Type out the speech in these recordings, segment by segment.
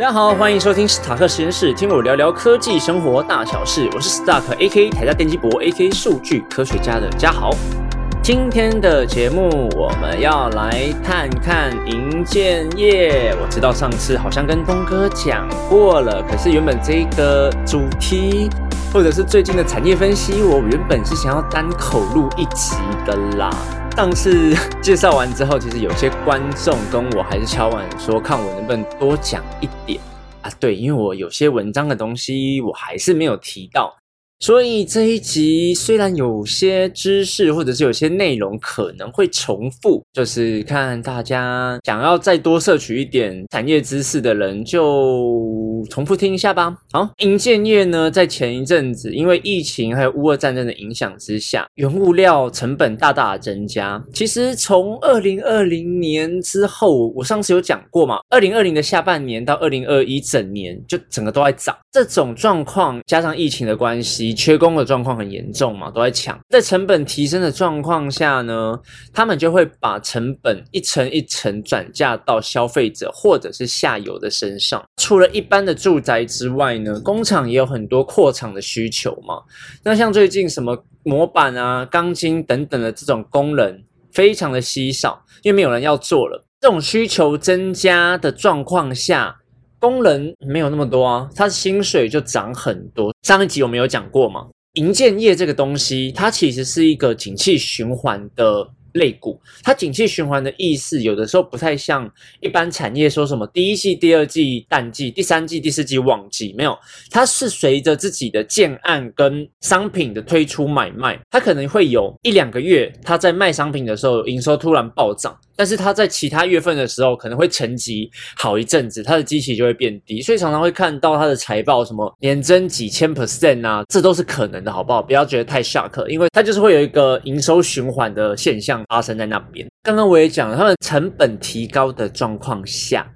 大家好，欢迎收听史塔克实验室，听我聊聊科技生活大小事。我是 Stark，A.K. 台大电机博，A.K. 数据科学家的嘉豪。今天的节目我们要来看看银建业。我知道上次好像跟东哥讲过了，可是原本这个主题或者是最近的产业分析，我原本是想要单口录一集的啦。上次 介绍完之后，其实有些观众跟我还是敲碗说，看我能不能多讲一点啊？对，因为我有些文章的东西我还是没有提到，所以这一集虽然有些知识或者是有些内容可能会重复，就是看大家想要再多摄取一点产业知识的人就。重复听一下吧。好，银建业呢，在前一阵子因为疫情还有乌俄战争的影响之下，原物料成本大大的增加。其实从二零二零年之后，我上次有讲过嘛，二零二零的下半年到二零二一整年，就整个都在涨。这种状况加上疫情的关系，缺工的状况很严重嘛，都在抢。在成本提升的状况下呢，他们就会把成本一层一层转嫁到消费者或者是下游的身上。除了一般的住宅之外呢，工厂也有很多扩厂的需求嘛。那像最近什么模板啊、钢筋等等的这种工人，非常的稀少，因为没有人要做了。这种需求增加的状况下，工人没有那么多啊，他的薪水就涨很多。上一集我们有讲过嘛，营建业这个东西，它其实是一个景气循环的。类股，它景气循环的意思，有的时候不太像一般产业说什么第一季、第二季淡季，第三季、第四季旺季，没有，它是随着自己的建案跟商品的推出买卖，它可能会有一两个月，它在卖商品的时候营收突然暴涨。但是它在其他月份的时候可能会沉积好一阵子，它的基期就会变低，所以常常会看到它的财报什么年增几千 percent 啊，这都是可能的，好不好？不要觉得太 shock，因为它就是会有一个营收循环的现象发生在那边。刚刚我也讲了，他们成本提高的状况下，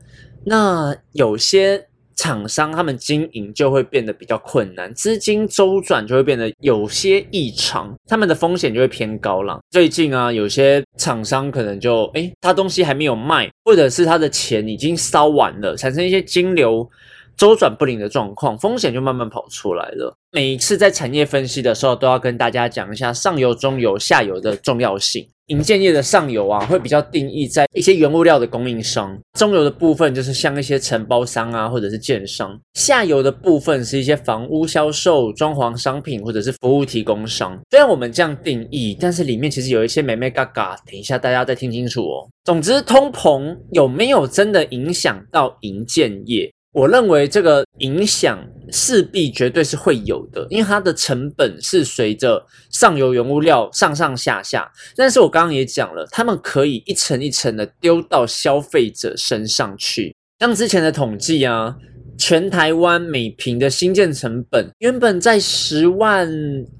那有些。厂商他们经营就会变得比较困难，资金周转就会变得有些异常，他们的风险就会偏高了。最近啊，有些厂商可能就诶，他东西还没有卖，或者是他的钱已经烧完了，产生一些金流周转不灵的状况，风险就慢慢跑出来了。每一次在产业分析的时候，都要跟大家讲一下上游、中游、下游的重要性。银建业的上游啊，会比较定义在一些原物料的供应商；中游的部分就是像一些承包商啊，或者是建商；下游的部分是一些房屋销售、装潢商品或者是服务提供商。虽然我们这样定义，但是里面其实有一些美美嘎嘎。等一下大家再听清楚哦。总之，通膨有没有真的影响到银建业？我认为这个影响势必绝对是会有的，因为它的成本是随着上游原物料上上下下。但是我刚刚也讲了，他们可以一层一层的丢到消费者身上去。像之前的统计啊，全台湾每平的新建成本原本在十万、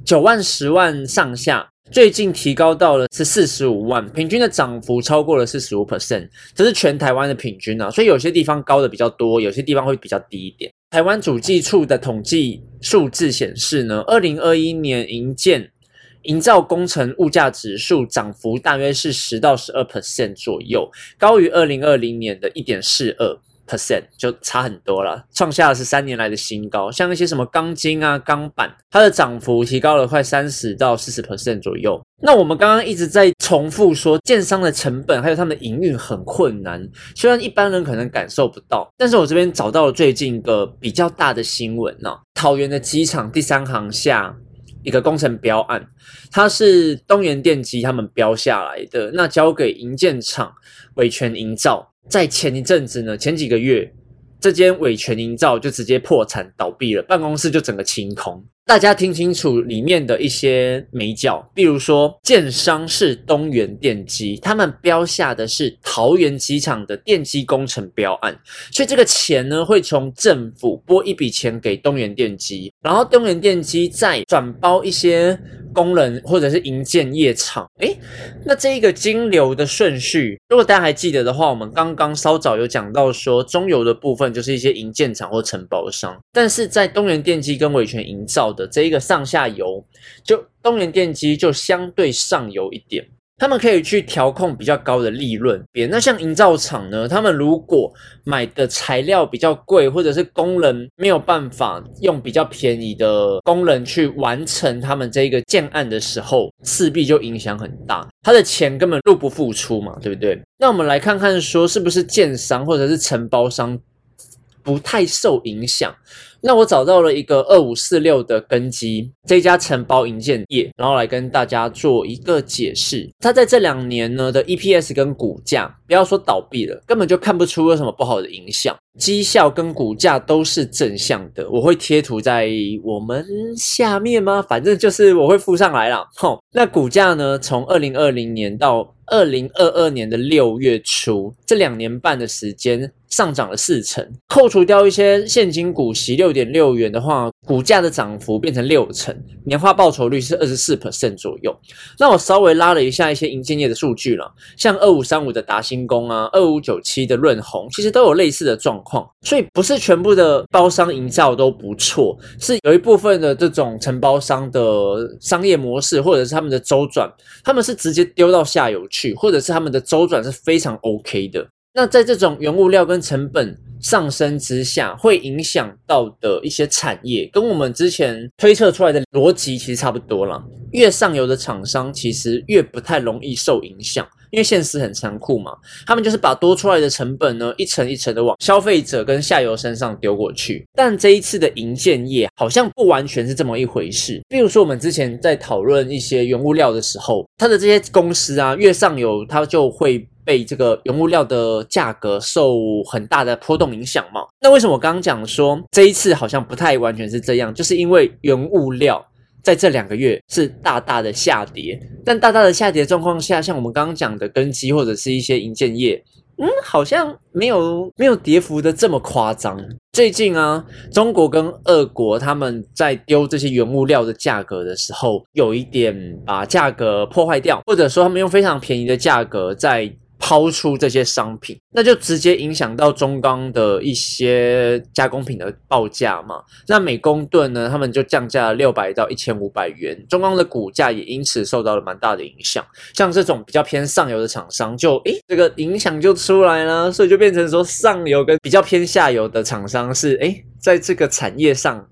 九万、十万上下。最近提高到了是四十五万，平均的涨幅超过了四十五 percent，这是全台湾的平均啊，所以有些地方高的比较多，有些地方会比较低一点。台湾主计处的统计数字显示呢，二零二一年营建营造工程物价指数涨幅大约是十到十二 percent 左右，高于二零二零年的一点四二。Percent 就差很多了，创下的是三年来的新高。像一些什么钢筋啊、钢板，它的涨幅提高了快三十到四十 percent 左右。那我们刚刚一直在重复说，建商的成本还有他们的营运很困难，虽然一般人可能感受不到，但是我这边找到了最近一个比较大的新闻呢。桃园的机场第三航下一个工程标案，它是东元电机他们标下来的，那交给营建厂维权营造。在前一阵子呢，前几个月，这间伟全营造就直接破产倒闭了，办公室就整个清空。大家听清楚里面的一些美角，比如说建商是东元电机，他们标下的是桃园机场的电机工程标案，所以这个钱呢会从政府拨一笔钱给东元电机，然后东元电机再转包一些。工人或者是营建业场，诶，那这一个金流的顺序，如果大家还记得的话，我们刚刚稍早有讲到说，中游的部分就是一些营建厂或承包商，但是在东元电机跟伟权营造的这一个上下游，就东元电机就相对上游一点。他们可以去调控比较高的利润。别那像营造厂呢，他们如果买的材料比较贵，或者是工人没有办法用比较便宜的工人去完成他们这个建案的时候，势必就影响很大，他的钱根本入不敷出嘛，对不对？那我们来看看说，是不是建商或者是承包商不太受影响？那我找到了一个二五四六的根基，这家承包营建业，然后来跟大家做一个解释。它在这两年呢的 EPS 跟股价，不要说倒闭了，根本就看不出有什么不好的影响，绩效跟股价都是正向的。我会贴图在我们下面吗？反正就是我会附上来了。吼，那股价呢，从二零二零年到二零二二年的六月初，这两年半的时间上涨了四成，扣除掉一些现金股息六。点六元的话，股价的涨幅变成六成，年化报酬率是二十四 percent 左右。那我稍微拉了一下一些银建业的数据了，像二五三五的达新工啊，二五九七的润红，其实都有类似的状况。所以不是全部的包商营造都不错，是有一部分的这种承包商的商业模式，或者是他们的周转，他们是直接丢到下游去，或者是他们的周转是非常 OK 的。那在这种原物料跟成本上升之下，会影响到的一些产业，跟我们之前推测出来的逻辑其实差不多了。越上游的厂商其实越不太容易受影响，因为现实很残酷嘛。他们就是把多出来的成本呢，一层一层的往消费者跟下游身上丢过去。但这一次的银建业好像不完全是这么一回事。比如说我们之前在讨论一些原物料的时候，它的这些公司啊，越上游它就会。被这个原物料的价格受很大的波动影响嘛？那为什么我刚刚讲说这一次好像不太完全是这样？就是因为原物料在这两个月是大大的下跌，但大大的下跌状况下，像我们刚刚讲的根基或者是一些银建业，嗯，好像没有没有跌幅的这么夸张。最近啊，中国跟俄国他们在丢这些原物料的价格的时候，有一点把价格破坏掉，或者说他们用非常便宜的价格在。抛出这些商品，那就直接影响到中钢的一些加工品的报价嘛。那每公吨呢，他们就降价六百到一千五百元，中钢的股价也因此受到了蛮大的影响。像这种比较偏上游的厂商，就诶这个影响就出来了，所以就变成说上游跟比较偏下游的厂商是诶在这个产业上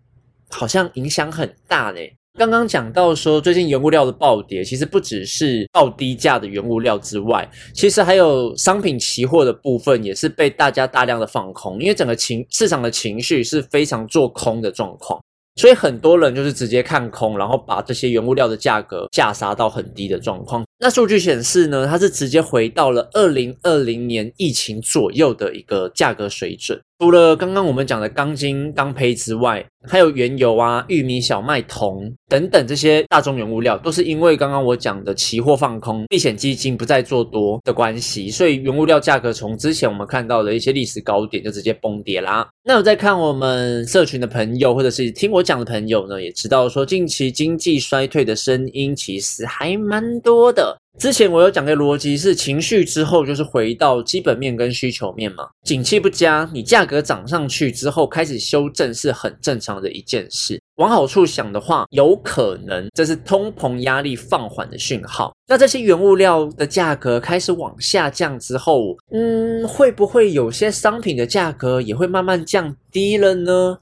好像影响很大呢。刚刚讲到说，最近原物料的暴跌，其实不只是暴低价的原物料之外，其实还有商品期货的部分，也是被大家大量的放空，因为整个情市场的情绪是非常做空的状况，所以很多人就是直接看空，然后把这些原物料的价格价杀到很低的状况。那数据显示呢，它是直接回到了二零二零年疫情左右的一个价格水准。除了刚刚我们讲的钢筋、钢坯之外，还有原油啊、玉米、小麦、铜等等这些大宗原物料，都是因为刚刚我讲的期货放空、避险基金不再做多的关系，所以原物料价格从之前我们看到的一些历史高点就直接崩跌啦。那有在看我们社群的朋友，或者是听我讲的朋友呢，也知道说近期经济衰退的声音其实还蛮多的。之前我有讲个逻辑是情绪之后就是回到基本面跟需求面嘛，景气不佳，你价格涨上去之后开始修正是很正常的一件事。往好处想的话，有可能这是通膨压力放缓的讯号。那这些原物料的价格开始往下降之后，嗯，会不会有些商品的价格也会慢慢降低了呢？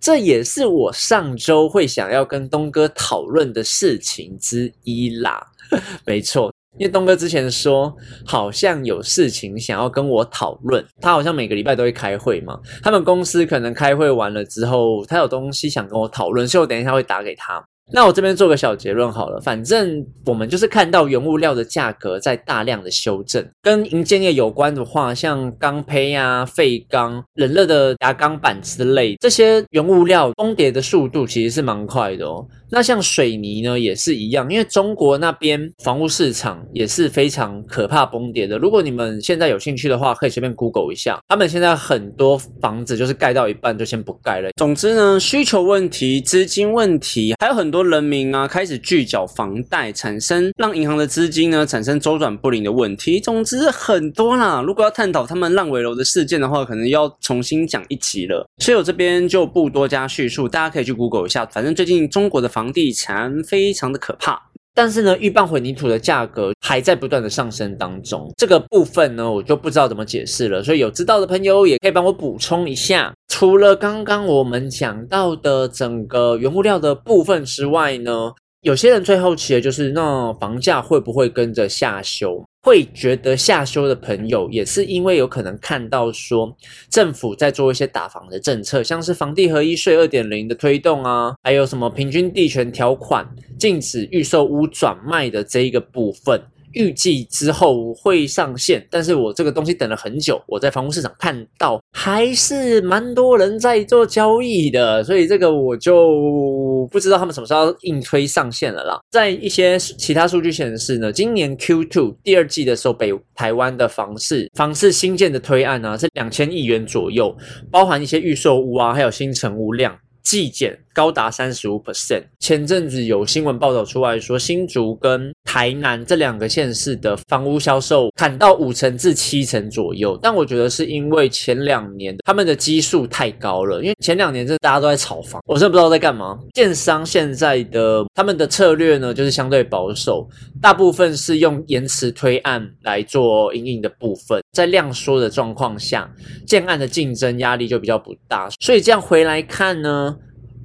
这也是我上周会想要跟东哥讨论的事情之一啦。没错，因为东哥之前说好像有事情想要跟我讨论，他好像每个礼拜都会开会嘛。他们公司可能开会完了之后，他有东西想跟我讨论，所以我等一下会打给他。那我这边做个小结论好了，反正我们就是看到原物料的价格在大量的修正，跟银建业有关的话，像钢坯啊、废钢、冷热的牙钢板之类，这些原物料崩跌的速度其实是蛮快的哦。那像水泥呢，也是一样，因为中国那边房屋市场也是非常可怕崩跌的。如果你们现在有兴趣的话，可以随便 Google 一下，他们现在很多房子就是盖到一半就先不盖了。总之呢，需求问题、资金问题，还有很多人民啊开始拒缴房贷，产生让银行的资金呢产生周转不灵的问题。总之很多啦。如果要探讨他们烂尾楼的事件的话，可能要重新讲一集了。所以我这边就不多加叙述，大家可以去 Google 一下。反正最近中国的房。房地产非常的可怕。但是呢，预拌混凝土的价格还在不断的上升当中，这个部分呢，我就不知道怎么解释了。所以有知道的朋友也可以帮我补充一下。除了刚刚我们讲到的整个原物料的部分之外呢，有些人最好奇的就是那房价会不会跟着下修？会觉得下修的朋友，也是因为有可能看到说政府在做一些打房的政策，像是房地合一税二点零的推动啊，还有什么平均地权条款、禁止预售屋转卖的这一个部分。预计之后会上线，但是我这个东西等了很久，我在房屋市场看到还是蛮多人在做交易的，所以这个我就不知道他们什么时候硬推上线了啦。在一些其他数据显示呢，今年 Q2 第二季的时候，北台湾的房市房市新建的推案呢是两千亿元左右，包含一些预售屋啊，还有新成屋量。季减高达三十五 percent。前阵子有新闻报道出来说，新竹跟台南这两个县市的房屋销售砍到五成至七成左右。但我觉得是因为前两年他们的基数太高了，因为前两年这大家都在炒房，我真的不知道在干嘛。建商现在的他们的策略呢，就是相对保守，大部分是用延迟推案来做营运的部分，在量缩的状况下，建案的竞争压力就比较不大。所以这样回来看呢？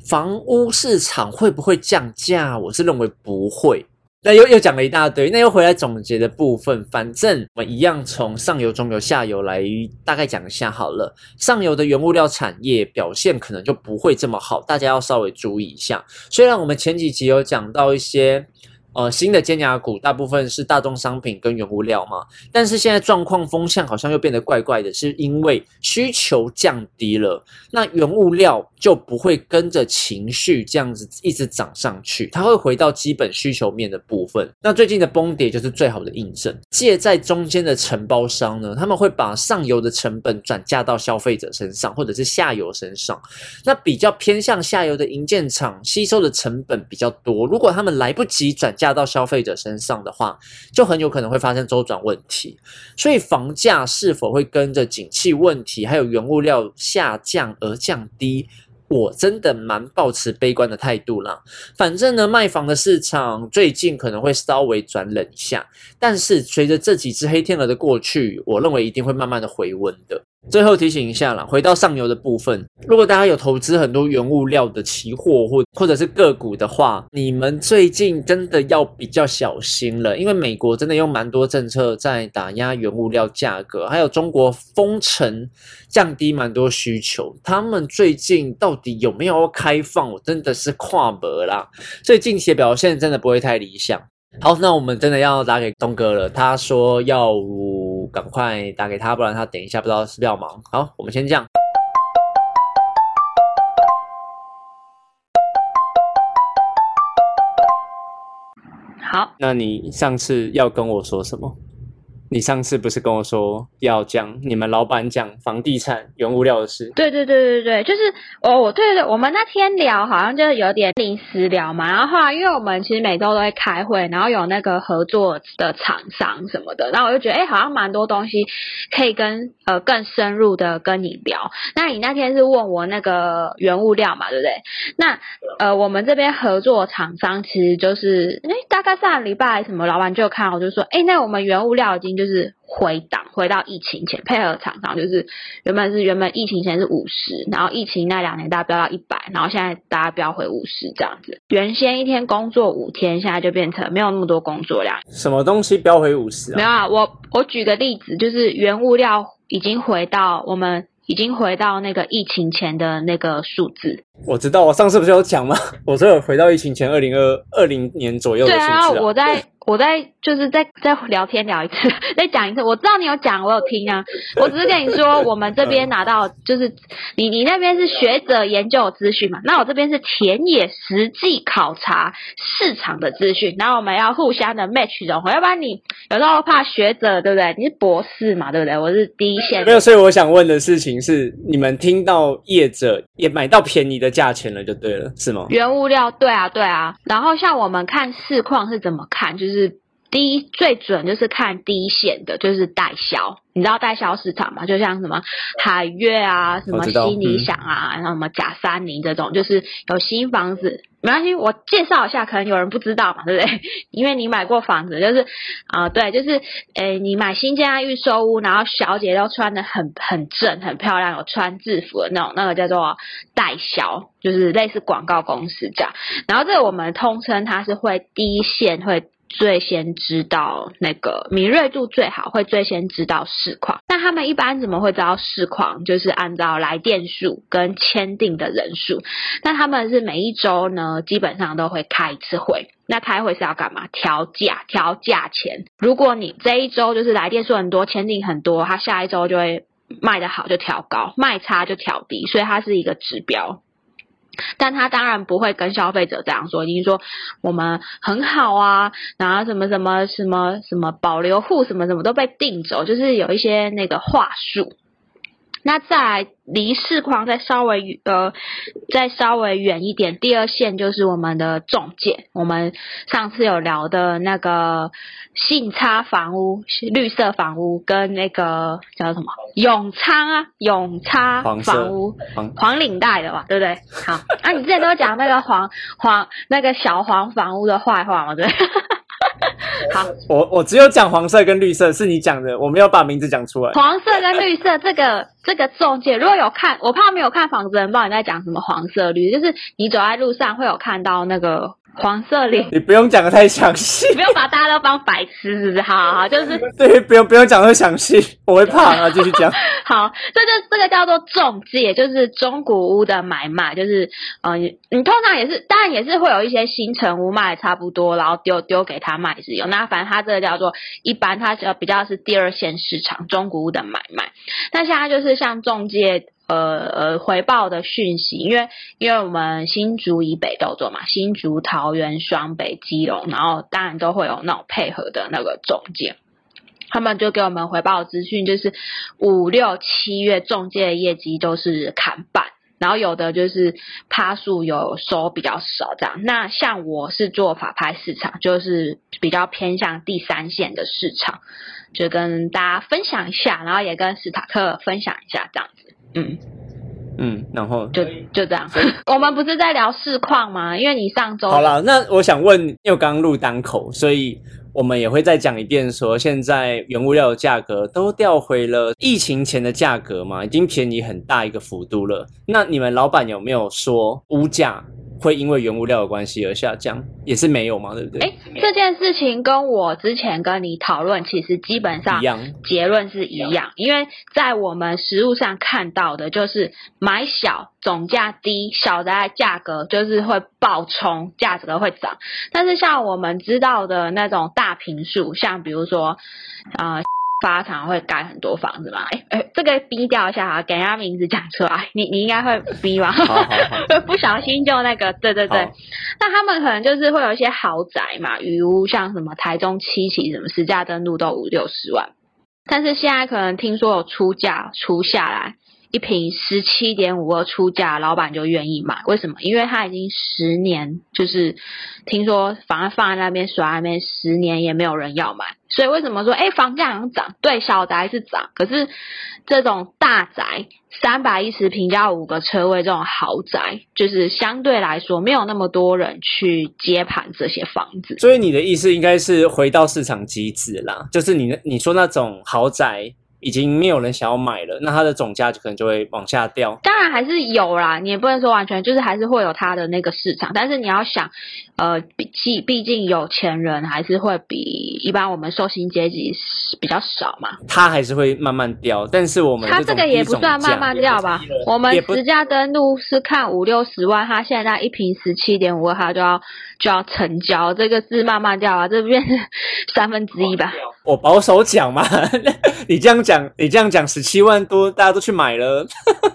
房屋市场会不会降价？我是认为不会。那又又讲了一大堆，那又回来总结的部分，反正我们一样从上游、中游、下游来大概讲一下好了。上游的原物料产业表现可能就不会这么好，大家要稍微注意一下。虽然我们前几集有讲到一些。呃，新的尖牙股大部分是大宗商品跟原物料嘛，但是现在状况风向好像又变得怪怪的，是因为需求降低了，那原物料就不会跟着情绪这样子一直涨上去，它会回到基本需求面的部分。那最近的崩跌就是最好的印证。借在中间的承包商呢，他们会把上游的成本转嫁到消费者身上，或者是下游身上。那比较偏向下游的营建厂吸收的成本比较多，如果他们来不及转嫁。加到消费者身上的话，就很有可能会发生周转问题。所以房价是否会跟着景气问题，还有原物料下降而降低，我真的蛮抱持悲观的态度啦。反正呢，卖房的市场最近可能会稍微转冷一下，但是随着这几只黑天鹅的过去，我认为一定会慢慢的回温的。最后提醒一下啦，回到上游的部分，如果大家有投资很多原物料的期货或或者是个股的话，你们最近真的要比较小心了，因为美国真的用蛮多政策在打压原物料价格，还有中国封城降低蛮多需求，他们最近到底有没有开放，我真的是跨博啦，所以近期的表现真的不会太理想。好，那我们真的要打给东哥了，他说要。赶快打给他，不然他等一下不知道是不是要忙。好，我们先这样。好，那你上次要跟我说什么？你上次不是跟我说要讲你们老板讲房地产原物料的事？对对对对对，就是哦我对对，我们那天聊好像就是有点临时聊嘛，然后后来因为我们其实每周都会开会，然后有那个合作的厂商什么的，然后我就觉得哎，好像蛮多东西可以跟呃更深入的跟你聊。那你那天是问我那个原物料嘛，对不对？那呃我们这边合作厂商其实就是哎大概上礼拜什么老板就看我就说哎，那我们原物料已经。就是回档回到疫情前，配合厂商就是原本是原本疫情前是五十，然后疫情那两年大家飙到一百，然后现在大家飙回五十这样子。原先一天工作五天，现在就变成没有那么多工作量。什么东西飙回五十？啊没有啊，我我举个例子，就是原物料已经回到我们已经回到那个疫情前的那个数字。我知道，我上次不是有讲吗？我说有回到疫情前二零二二零年左右的数字。对啊，我在。我在就是在在聊天聊一次，再讲一次。我知道你有讲，我有听啊。我只是跟你说，我们这边拿到就是你你那边是学者研究资讯嘛，那我这边是田野实际考察市场的资讯，然后我们要互相的 match 融合，要不然你有时候怕学者对不对？你是博士嘛对不对？我是第一线。没有，所以我想问的事情是，你们听到业者也买到便宜的价钱了就对了，是吗？原物料对啊对啊，然后像我们看市况是怎么看，就是。是第一最准就是看第一线的，就是代销。你知道代销市场吗？就像什么海悦啊，什么新理想啊，然后什么假三林这种，就是有新房子。没关系，我介绍一下，可能有人不知道嘛，对不对？因为你买过房子，就是啊，对，就是诶，你买新建预售屋，然后小姐都穿的很很正、很漂亮，有穿制服的那种，那个叫做代销，就是类似广告公司这样。然后这个我们通称它是会第一线会。最先知道那个敏锐度最好，会最先知道市况。那他们一般怎么会知道市况？就是按照来电数跟签订的人数。那他们是每一周呢，基本上都会开一次会。那开会是要干嘛？调价，调价钱。如果你这一周就是来电数很多，签订很多，他下一周就会卖得好就调高，卖差就调低，所以它是一个指标。但他当然不会跟消费者这样说，已经说我们很好啊，然后什么什么什么什么保留户什么什么都被定走，就是有一些那个话术。那在离市况再稍微呃再稍微远一点，第二线就是我们的中介。我们上次有聊的那个信差房屋、绿色房屋跟那个叫什么永昌啊，永昌房屋黄领带的吧，对不对？好，啊，你之前都讲那个黄黄那个小黄房屋的坏话嘛，对。好，我我只有讲黄色跟绿色，是你讲的，我没有把名字讲出来。黄色跟绿色，这个这个中介，如果有看，我怕没有看房子的人，不知道你在讲什么黄色绿，就是你走在路上会有看到那个。黄色脸，你不用讲的太详细，不用把大家都当白痴，是不是？好好，就是 对，不用不用讲太详细，我会怕啊。继续讲。好，这就这个叫做中介，就是中古屋的买卖，就是呃，你你通常也是，当然也是会有一些新城屋卖差不多，然后丢丢给他卖是有。那反正他这个叫做一般，他比较是第二线市场中古屋的买卖。那现在就是像中介。呃呃，回报的讯息，因为因为我们新竹以北都做嘛，新竹、桃园、双北、基隆，然后当然都会有那种配合的那个中介，他们就给我们回报资讯，就是五六七月中介的业绩都是砍半，然后有的就是趴数有收比较少这样。那像我是做法拍市场，就是比较偏向第三线的市场，就跟大家分享一下，然后也跟史塔克分享一下这样子。嗯嗯，然后就就这样。我们不是在聊市况吗？因为你上周好了，那我想问，因为刚入单口，所以我们也会再讲一遍，说现在原物料的价格都调回了疫情前的价格嘛，已经便宜很大一个幅度了。那你们老板有没有说物价？会因为原物料的关系而下降，也是没有嘛，对不对？哎，这件事情跟我之前跟你讨论，其实基本上一样，结论是一样。因为在我们实物上看到的，就是买小总价低，小的价格就是会爆冲，价格会涨。但是像我们知道的那种大平数，像比如说，啊。发常会盖很多房子嘛？哎哎，这个逼掉一下哈，给人家名字讲出来，你你应该会逼吧？不小心就那个，对对对。那他们可能就是会有一些豪宅嘛，雨屋，像什么台中七期，什么实价登录都五六十万，但是现在可能听说有出价出下来。一瓶十七点五二出价，老板就愿意买，为什么？因为他已经十年，就是听说房子放在那边耍那边十年也没有人要买，所以为什么说哎房价像涨？对，小宅是涨，可是这种大宅三百一十平加五个车位这种豪宅，就是相对来说没有那么多人去接盘这些房子。所以你的意思应该是回到市场机制啦，就是你你说那种豪宅。已经没有人想要买了，那它的总价就可能就会往下掉。当然还是有啦，你也不能说完全就是还是会有它的那个市场，但是你要想，呃，毕毕竟有钱人还是会比一般我们受薪阶级比较少嘛。它还是会慢慢掉，但是我们它这个也不算慢慢掉吧？我们实价登录是看五六十万，它现在一瓶十七点五，它就要就要成交，这个是慢慢掉啊，这边三分之一吧。我保守讲嘛，你这样讲，你这样讲，十七万多，大家都去买了。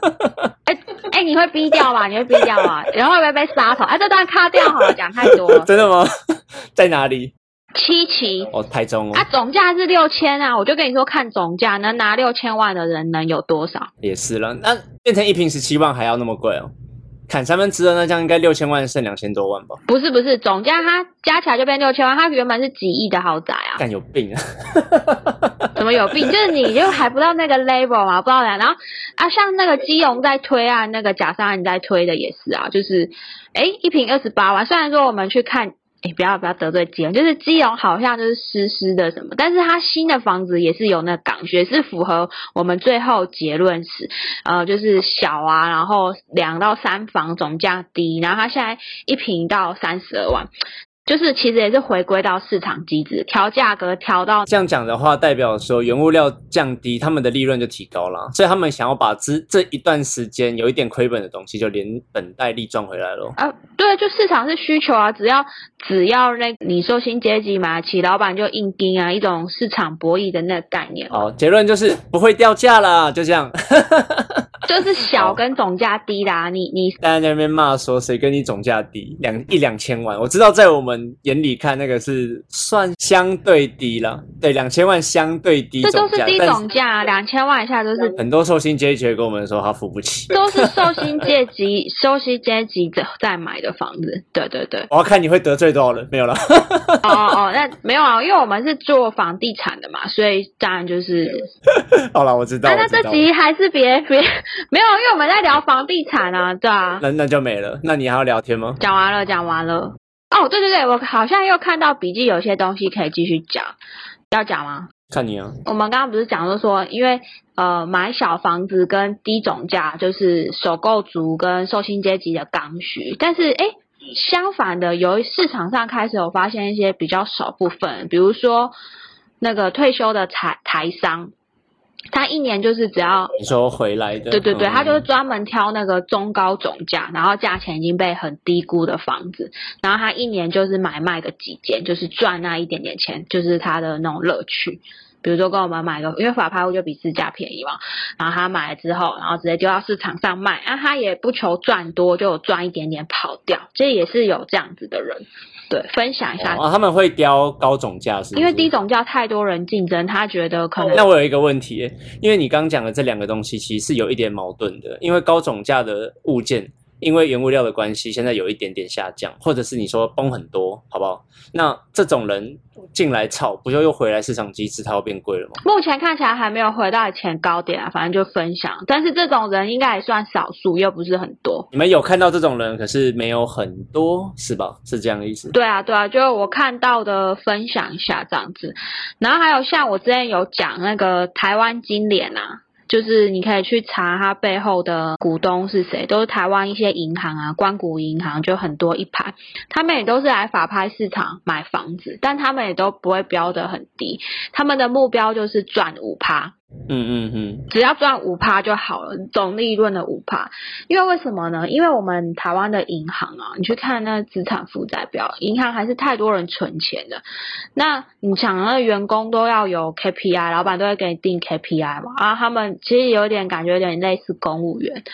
哎哎，你会逼掉吧？你会逼掉啊？然后会不会被杀头？哎，这段卡掉好了，讲太多。真的吗？在哪里？七期哦，台中哦。啊，总价是六千啊，我就跟你说，看总价，能拿六千万的人能有多少？也是了，那变成一瓶十七万还要那么贵哦。砍三分之二，那这样应该六千万剩两千多万吧？不是不是，总价它加起来就变六千万，它原本是几亿的豪宅啊！干有病啊！怎么有病？就是你就还不到那个 level 嘛，不知道然后啊，像那个基隆在推啊，那个假山你在推的也是啊，就是哎一瓶二十八万，虽然说我们去看。哎，不要不要得罪基隆，就是基隆好像就是湿湿的什么，但是它新的房子也是有那港学，是符合我们最后结论是，呃，就是小啊，然后两到三房总价低，然后它现在一平到三十二万。就是其实也是回归到市场机制，调价格调到这样讲的话，代表说原物料降低，他们的利润就提高了，所以他们想要把这这一段时间有一点亏本的东西，就连本带利赚回来了。啊，对，就市场是需求啊，只要只要那你说新阶级嘛起，老板就硬盯啊，一种市场博弈的那个概念。哦，结论就是不会掉价啦，就这样。就是小跟总价低啦，你你大家在那边骂说谁跟你总价低两一两千万，我知道在我们眼里看那个是算相对低了，对两千万相对低，这都是低总价，两千万以下都是很多寿星阶级跟我们说他付不起，都是寿星阶级 寿星阶级在在买的房子，对对对，我要看你会得罪多少人，没有了，哦哦，那没有啊，因为我们是做房地产的嘛，所以当然就是好了，我知道，那这集还是别别。没有，因为我们在聊房地产啊，对啊。那那就没了。那你还要聊天吗？讲完了，讲完了。哦，对对对，我好像又看到笔记，有些东西可以继续讲。要讲吗？看你啊。我们刚刚不是讲说说，因为呃买小房子跟低总价，就是首购族跟受薪阶级的刚需。但是哎，相反的，由市场上开始有发现一些比较少部分，比如说那个退休的台台商。他一年就是只要你说回来的，对对对，他就是专门挑那个中高总价，然后价钱已经被很低估的房子，然后他一年就是买卖个几间，就是赚那一点点钱，就是他的那种乐趣。比如说跟我们买个，因为法拍屋就比市价便宜嘛，然后他买了之后，然后直接丢到市场上卖，啊，他也不求赚多，就赚一点点跑掉，这也是有这样子的人。对，分享一下啊，他们会雕高总价是？因为低总价太多人竞争，他觉得可能。那我有一个问题，因为你刚讲的这两个东西其实是有一点矛盾的，因为高总价的物件。因为原物料的关系，现在有一点点下降，或者是你说崩很多，好不好？那这种人进来炒，不就又回来市场机制，它要变贵了吗？目前看起来还没有回到以前高点啊，反正就分享。但是这种人应该也算少数，又不是很多。你们有看到这种人，可是没有很多，是吧？是这样的意思？对啊，对啊，就我看到的分享一下这样子。然后还有像我之前有讲那个台湾金联啊。就是你可以去查它背后的股东是谁，都是台湾一些银行啊，关谷银行就很多一排，他们也都是来法拍市场买房子，但他们也都不会标的很低，他们的目标就是赚五趴。嗯嗯嗯，只要赚五趴就好了，总利润的五趴。因为为什么呢？因为我们台湾的银行啊，你去看那资产负债表，银行还是太多人存钱的。那你想，那员工都要有 KPI，老板都会给你定 KPI 嘛？啊，他们其实有点感觉有点类似公务员，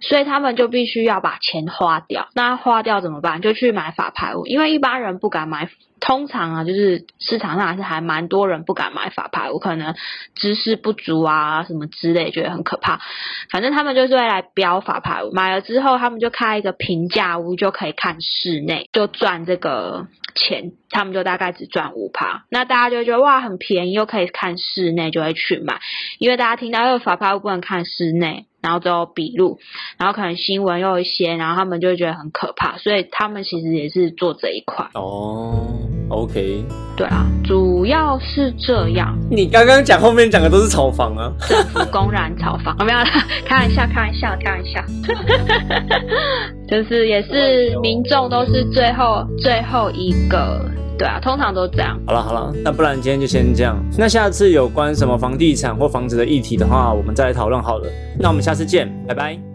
所以他们就必须要把钱花掉。那花掉怎么办？就去买法拍物，因为一般人不敢买。通常啊，就是市场上还是还蛮多人不敢买法拍，我可能知识不足啊，什么之类，觉得很可怕。反正他们就是会来标法拍，买了之后他们就开一个平价屋，就可以看室内，就赚这个钱。他们就大概只赚五趴，那大家就觉得哇很便宜，又可以看室内，就会去买。因为大家听到又法拍屋不能看室内。然后都有笔录，然后可能新闻又一些，然后他们就会觉得很可怕，所以他们其实也是做这一块。哦，OK，对啊，主要是这样。你刚刚讲后面讲的都是炒房啊？政府公然炒房，没有啦，开玩笑，开玩笑，开玩笑。就是也是民众都是最后最后一个。对啊，通常都这样。好了好了，那不然今天就先这样。那下次有关什么房地产或房子的议题的话，我们再来讨论好了。那我们下次见，拜拜。